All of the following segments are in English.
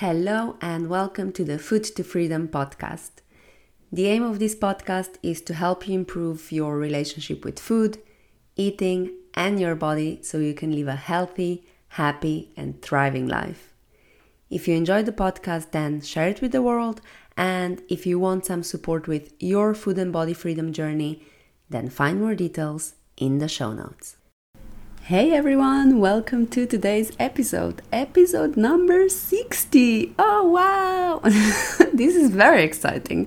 Hello, and welcome to the Food to Freedom podcast. The aim of this podcast is to help you improve your relationship with food, eating, and your body so you can live a healthy, happy, and thriving life. If you enjoyed the podcast, then share it with the world. And if you want some support with your food and body freedom journey, then find more details in the show notes. Hey everyone, welcome to today's episode, episode number 60. Oh wow, this is very exciting.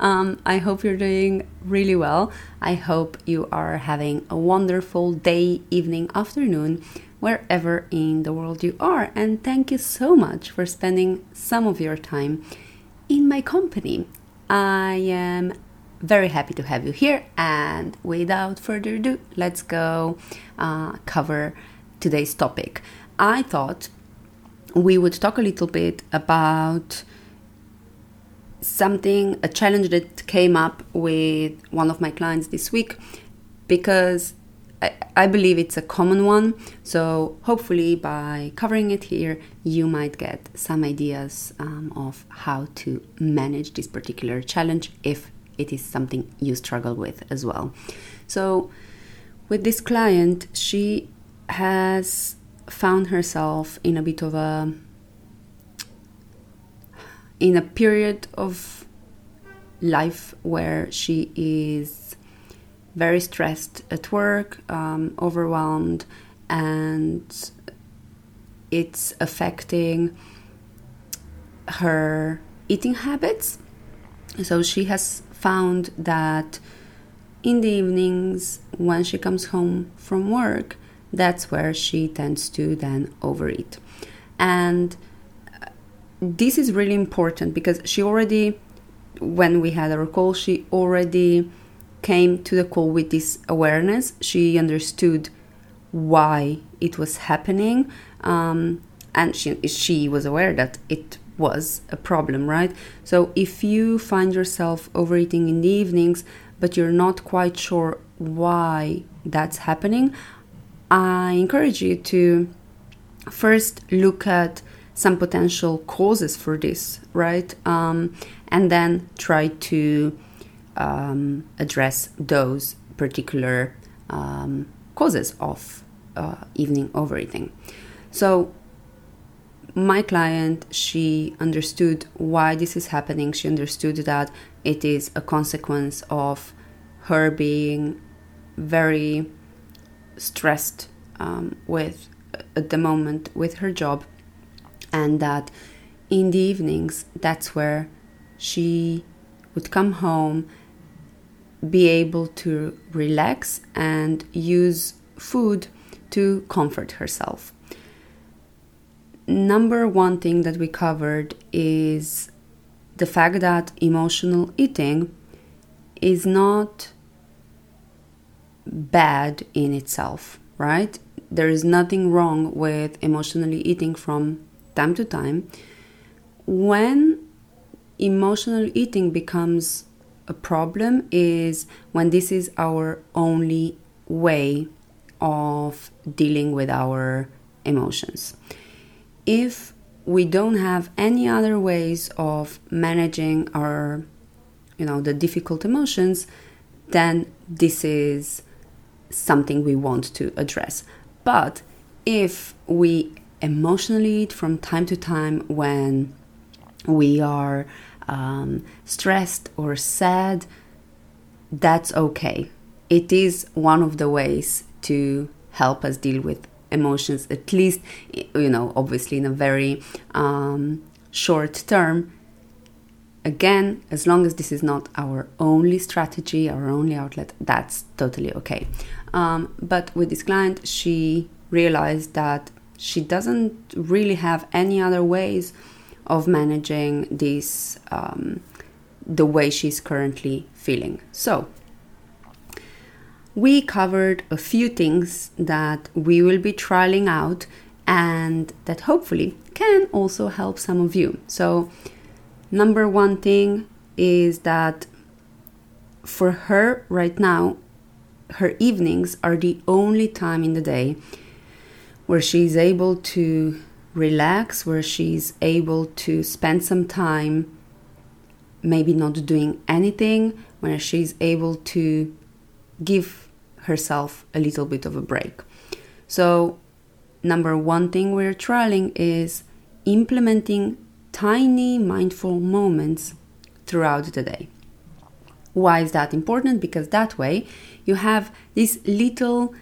Um, I hope you're doing really well. I hope you are having a wonderful day, evening, afternoon, wherever in the world you are. And thank you so much for spending some of your time in my company. I am very happy to have you here. And without further ado, let's go uh, cover today's topic. I thought we would talk a little bit about something, a challenge that came up with one of my clients this week because I, believe it's a common one. So, hopefully, by covering it here, you might get some ideas um, of how to manage this particular challenge if it is something you struggle with as well. So, with this client, she has found herself in a bit of a in a period of life where she is very stressed at work, um, overwhelmed, and it's affecting her eating habits. So she has found that in the evenings when she comes home from work that's where she tends to then overeat. And uh, this is really important because she already when we had our call she already came to the call with this awareness. She understood why it was happening um, and she, she was aware that it was a problem, right? So if you find yourself overeating in the evenings, but you're not quite sure why that's happening, I encourage you to first look at some potential causes for this, right? Um, and then try to um, address those particular um, causes of uh, evening overeating. So, my client, she understood why this is happening. She understood that it is a consequence of her being very stressed um, with at the moment with her job, and that in the evenings that's where she would come home, be able to relax and use food to comfort herself number one thing that we covered is the fact that emotional eating is not bad in itself, right? There is nothing wrong with emotionally eating from time to time. When emotional eating becomes a problem is when this is our only way of dealing with our emotions if we don't have any other ways of managing our you know the difficult emotions then this is something we want to address. But if we emotionally eat from time to time when we are um, stressed or sad that's okay. It is one of the ways to help us deal with emotions, at least, you know, obviously in a very um, short term. Again, as long as this is not our only strategy, our only outlet, that's totally okay. Um, but with this client, she realized that she doesn't really have any other ways of managing this um, the way she's currently feeling. So we covered a few things that we will be trialing out and that hopefully can also help some of you. So, number one thing is that for her right now, her evenings are the only time in the day where she is able to relax, where she's able to spend some time maybe not doing anything, where she's able to give herself a little bit of a break. So, number one thing we're trialing is implementing tiny mindful moments throughout the day. Why is that important? Because that way you have these little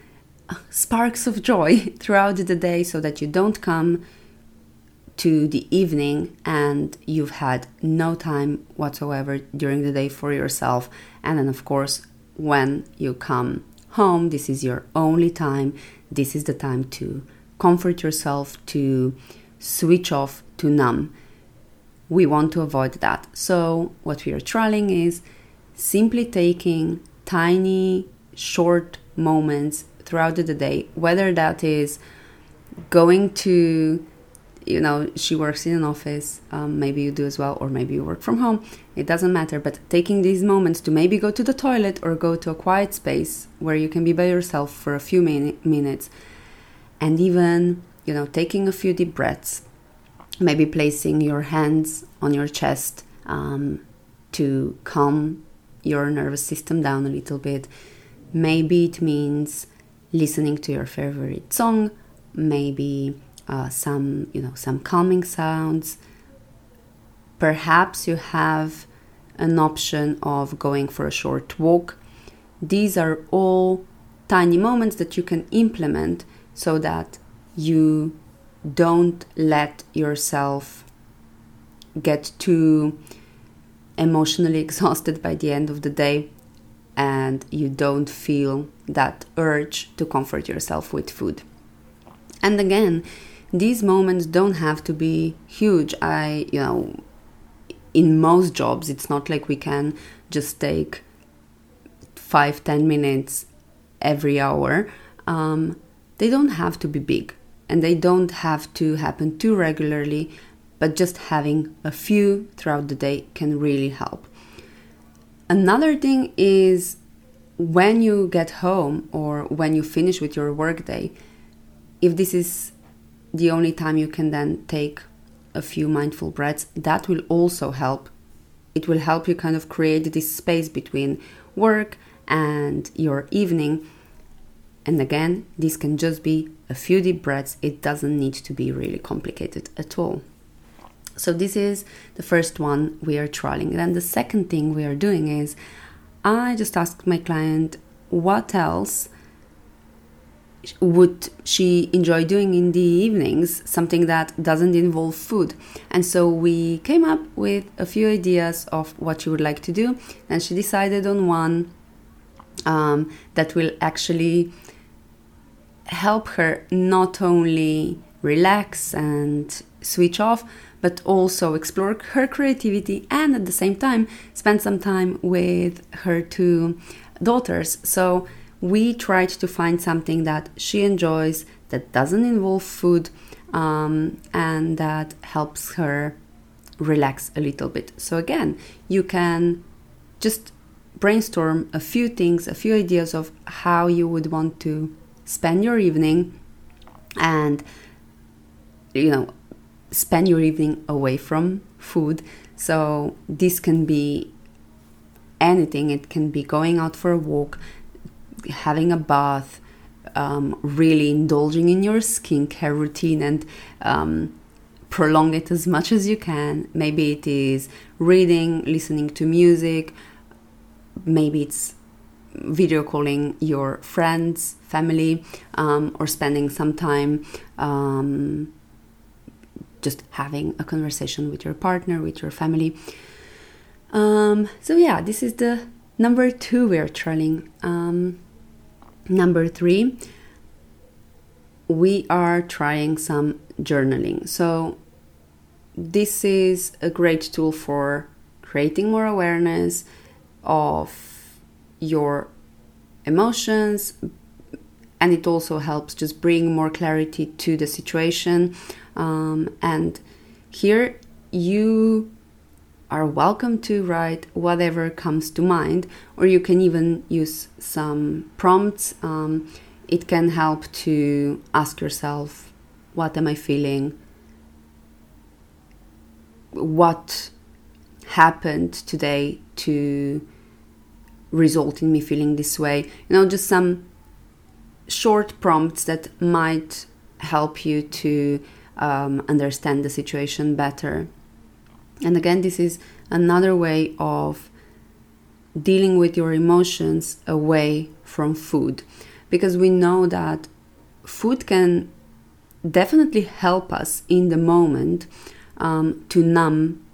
uh, sparks of joy throughout the day so that you don't come to the evening and you've had no time whatsoever during the day for yourself. And then, of course, when you come home, this is your only time. This is the time to comfort yourself, to switch off, to numb. We want to avoid that. So, what we are trialing is simply taking tiny, short moments throughout the day, whether that is going to you know she works in an office um, maybe you do as well or maybe you work from home it doesn't matter. But taking these moments to maybe go to the toilet or go to a quiet space where you can be by yourself for a few min- minutes. And even you know taking a few deep breaths maybe placing your hands on your chest um, to calm your nervous system down a little bit. Maybe it means listening to your favorite song. Maybe uh, some you know some calming sounds perhaps you have an option of going for a short walk these are all tiny moments that you can implement so that you don't let yourself get too emotionally exhausted by the end of the day and you don't feel that urge to comfort yourself with food. And again, these moments don't have to be huge. I, you know, in most jobs, it's not like we can just take five, ten minutes every hour. Um, they don't have to be big and they don't have to happen too regularly, but just having a few throughout the day can really help. Another thing is when you get home or when you finish with your workday, if this is the only time you can then take a few mindful breaths, that will also help. It will help you kind of create this space between work and your evening. And again, this can just be a few deep breaths. It doesn't need to be really complicated at all. So, this is the first one we are trialing. Then, the second thing we are doing is I just asked my client what else would she enjoy doing in the evenings, something that doesn't involve food. And so we came up with a few ideas of what she would like to do, and she decided on one um, that will actually help her not only relax and switch off, but also explore her creativity and at the same time spend some time with her two daughters. So we tried to find something that she enjoys, that doesn't involve food, um, and that helps her relax a little bit. So, again, you can just brainstorm a few things, a few ideas of how you would want to spend your evening and, you know, spend your evening away from food. So, this can be anything, it can be going out for a walk having a bath, um, really indulging in your skincare routine and um, prolong it as much as you can. Maybe it is reading, listening to music, maybe it's video calling your friends, family, um, or spending some time um, just having a conversation with your partner, with your family. Um, so, yeah, this is the number two we're trialing. Um, Number three, we are trying some journaling. So, this is a great tool for creating more awareness of your emotions, and it also helps just bring more clarity to the situation. Um, and here, you are welcome to write whatever comes to mind, or you can even use some prompts. Um, it can help to ask yourself, What am I feeling? what happened today to result in me feeling this way. You know, just some short prompts that might help you to um, understand the situation better. And again, this is another way of dealing with your emotions away from food because we know that food can definitely help us in the moment um, to numb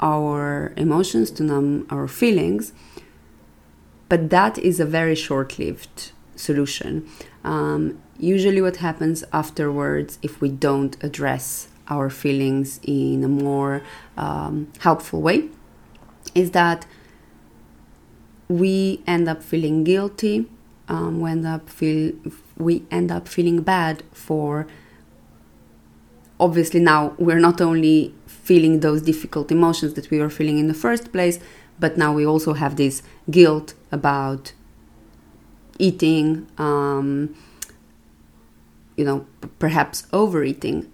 our emotions, to numb our feelings. But that is a very short lived solution. Um, usually, what happens afterwards, if we don't address our feelings in a more um, helpful way, is that we end up feeling guilty. Um, we end up feel we end up feeling bad for. Obviously, now we're not only feeling those difficult emotions that we were feeling in the first place, but now we also have this guilt about eating, um, you know, perhaps overeating.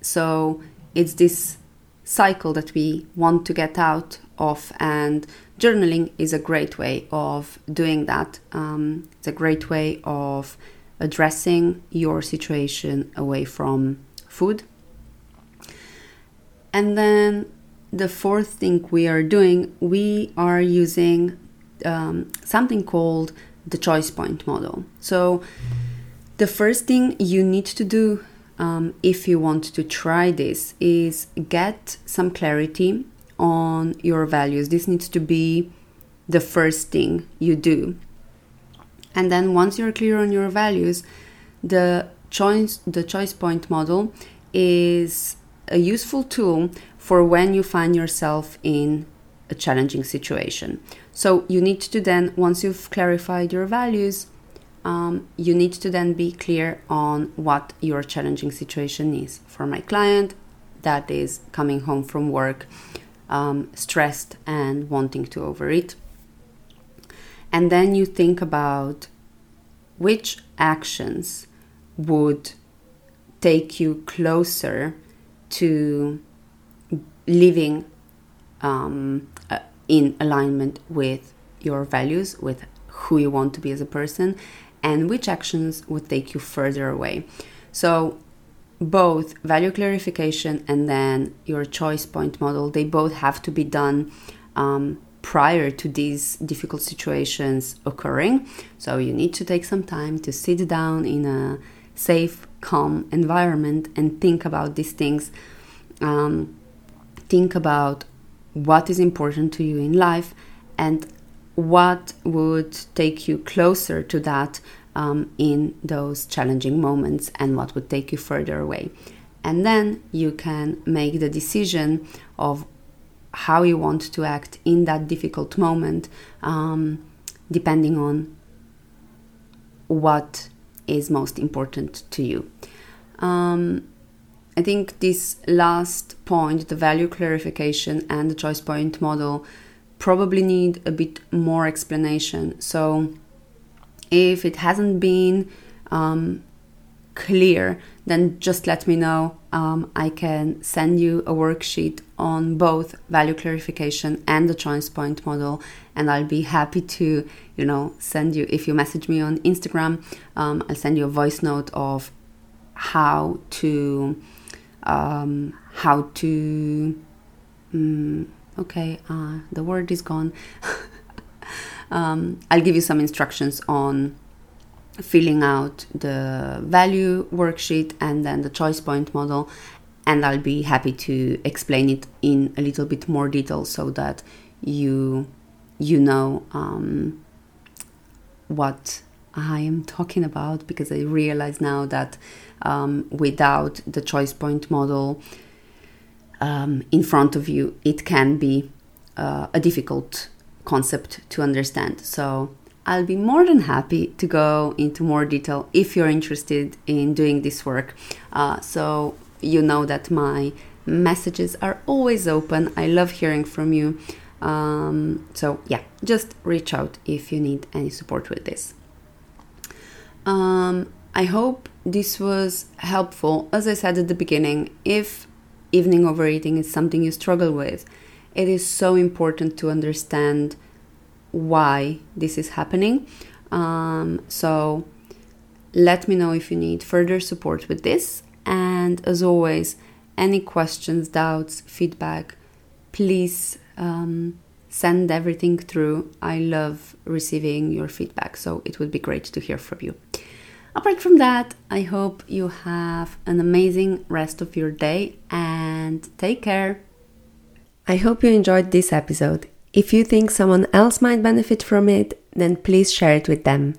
So it's this cycle that we want to get out of, and journaling is a great way of doing that. Um, it's a great way of addressing your situation away from food. And then the fourth thing we are doing, we are using um, something called the choice point model. So, the first thing you need to do um, if you want to try this is get some clarity on your values. This needs to be the first thing you do. And then once you're clear on your values, the choice the choice point model is a useful tool for when you find yourself in a challenging situation. So you need to then, once you've clarified your values, um, you need to then be clear on what your challenging situation is. For my client, that is coming home from work, um, stressed and wanting to overeat. And then you think about which actions would take you closer to living um, uh, in alignment with your values, with who you want to be as a person, and which actions would take you further away. So, both value clarification and then your choice point model, they both have to be done um, prior to these difficult situations occurring. So, you need to take some time to sit down in a safe, calm environment and think about these things. Um, think about what is important to you in life and what would take you closer to that um, in those challenging moments and what would take you further away. And then you can make the decision of how you want to act in that difficult moment, um, depending on what is most important to you. Um, I think this last point, the value clarification and the choice point model, probably need a bit more explanation. So, if it hasn't been um, clear, then just let me know. Um, I can send you a worksheet on both value clarification and the choice point model, and I'll be happy to, you know, send you if you message me on Instagram. Um, I'll send you a voice note of how to um, how to. Okay, uh, the word is gone. um, I'll give you some instructions on filling out the value worksheet and then the choice point model and I'll be happy to explain it in a little bit more detail so that you you know um, what I am talking about because I realize now that um, without the choice point model um, in front of you, it can be uh, a difficult concept to understand. So I'll be more than happy to go into more detail if you're interested in doing this work. Uh, so you know that my messages are always open. I love hearing from you. Um, so yeah, just reach out if you need any support with this. Um, I hope this was helpful. As I said at the beginning, if evening overeating is something you struggle with, it is so important to understand why this is happening. Um, so let me know if you need further support with this. And as always, any questions, doubts, feedback, please um, send everything through. I love receiving your feedback, so it would be great to hear from you. Apart from that, I hope you have an amazing rest of your day and take care. I hope you enjoyed this episode. If you think someone else might benefit from it, then please share it with them.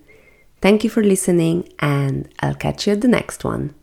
Thank you for listening, and I'll catch you at the next one.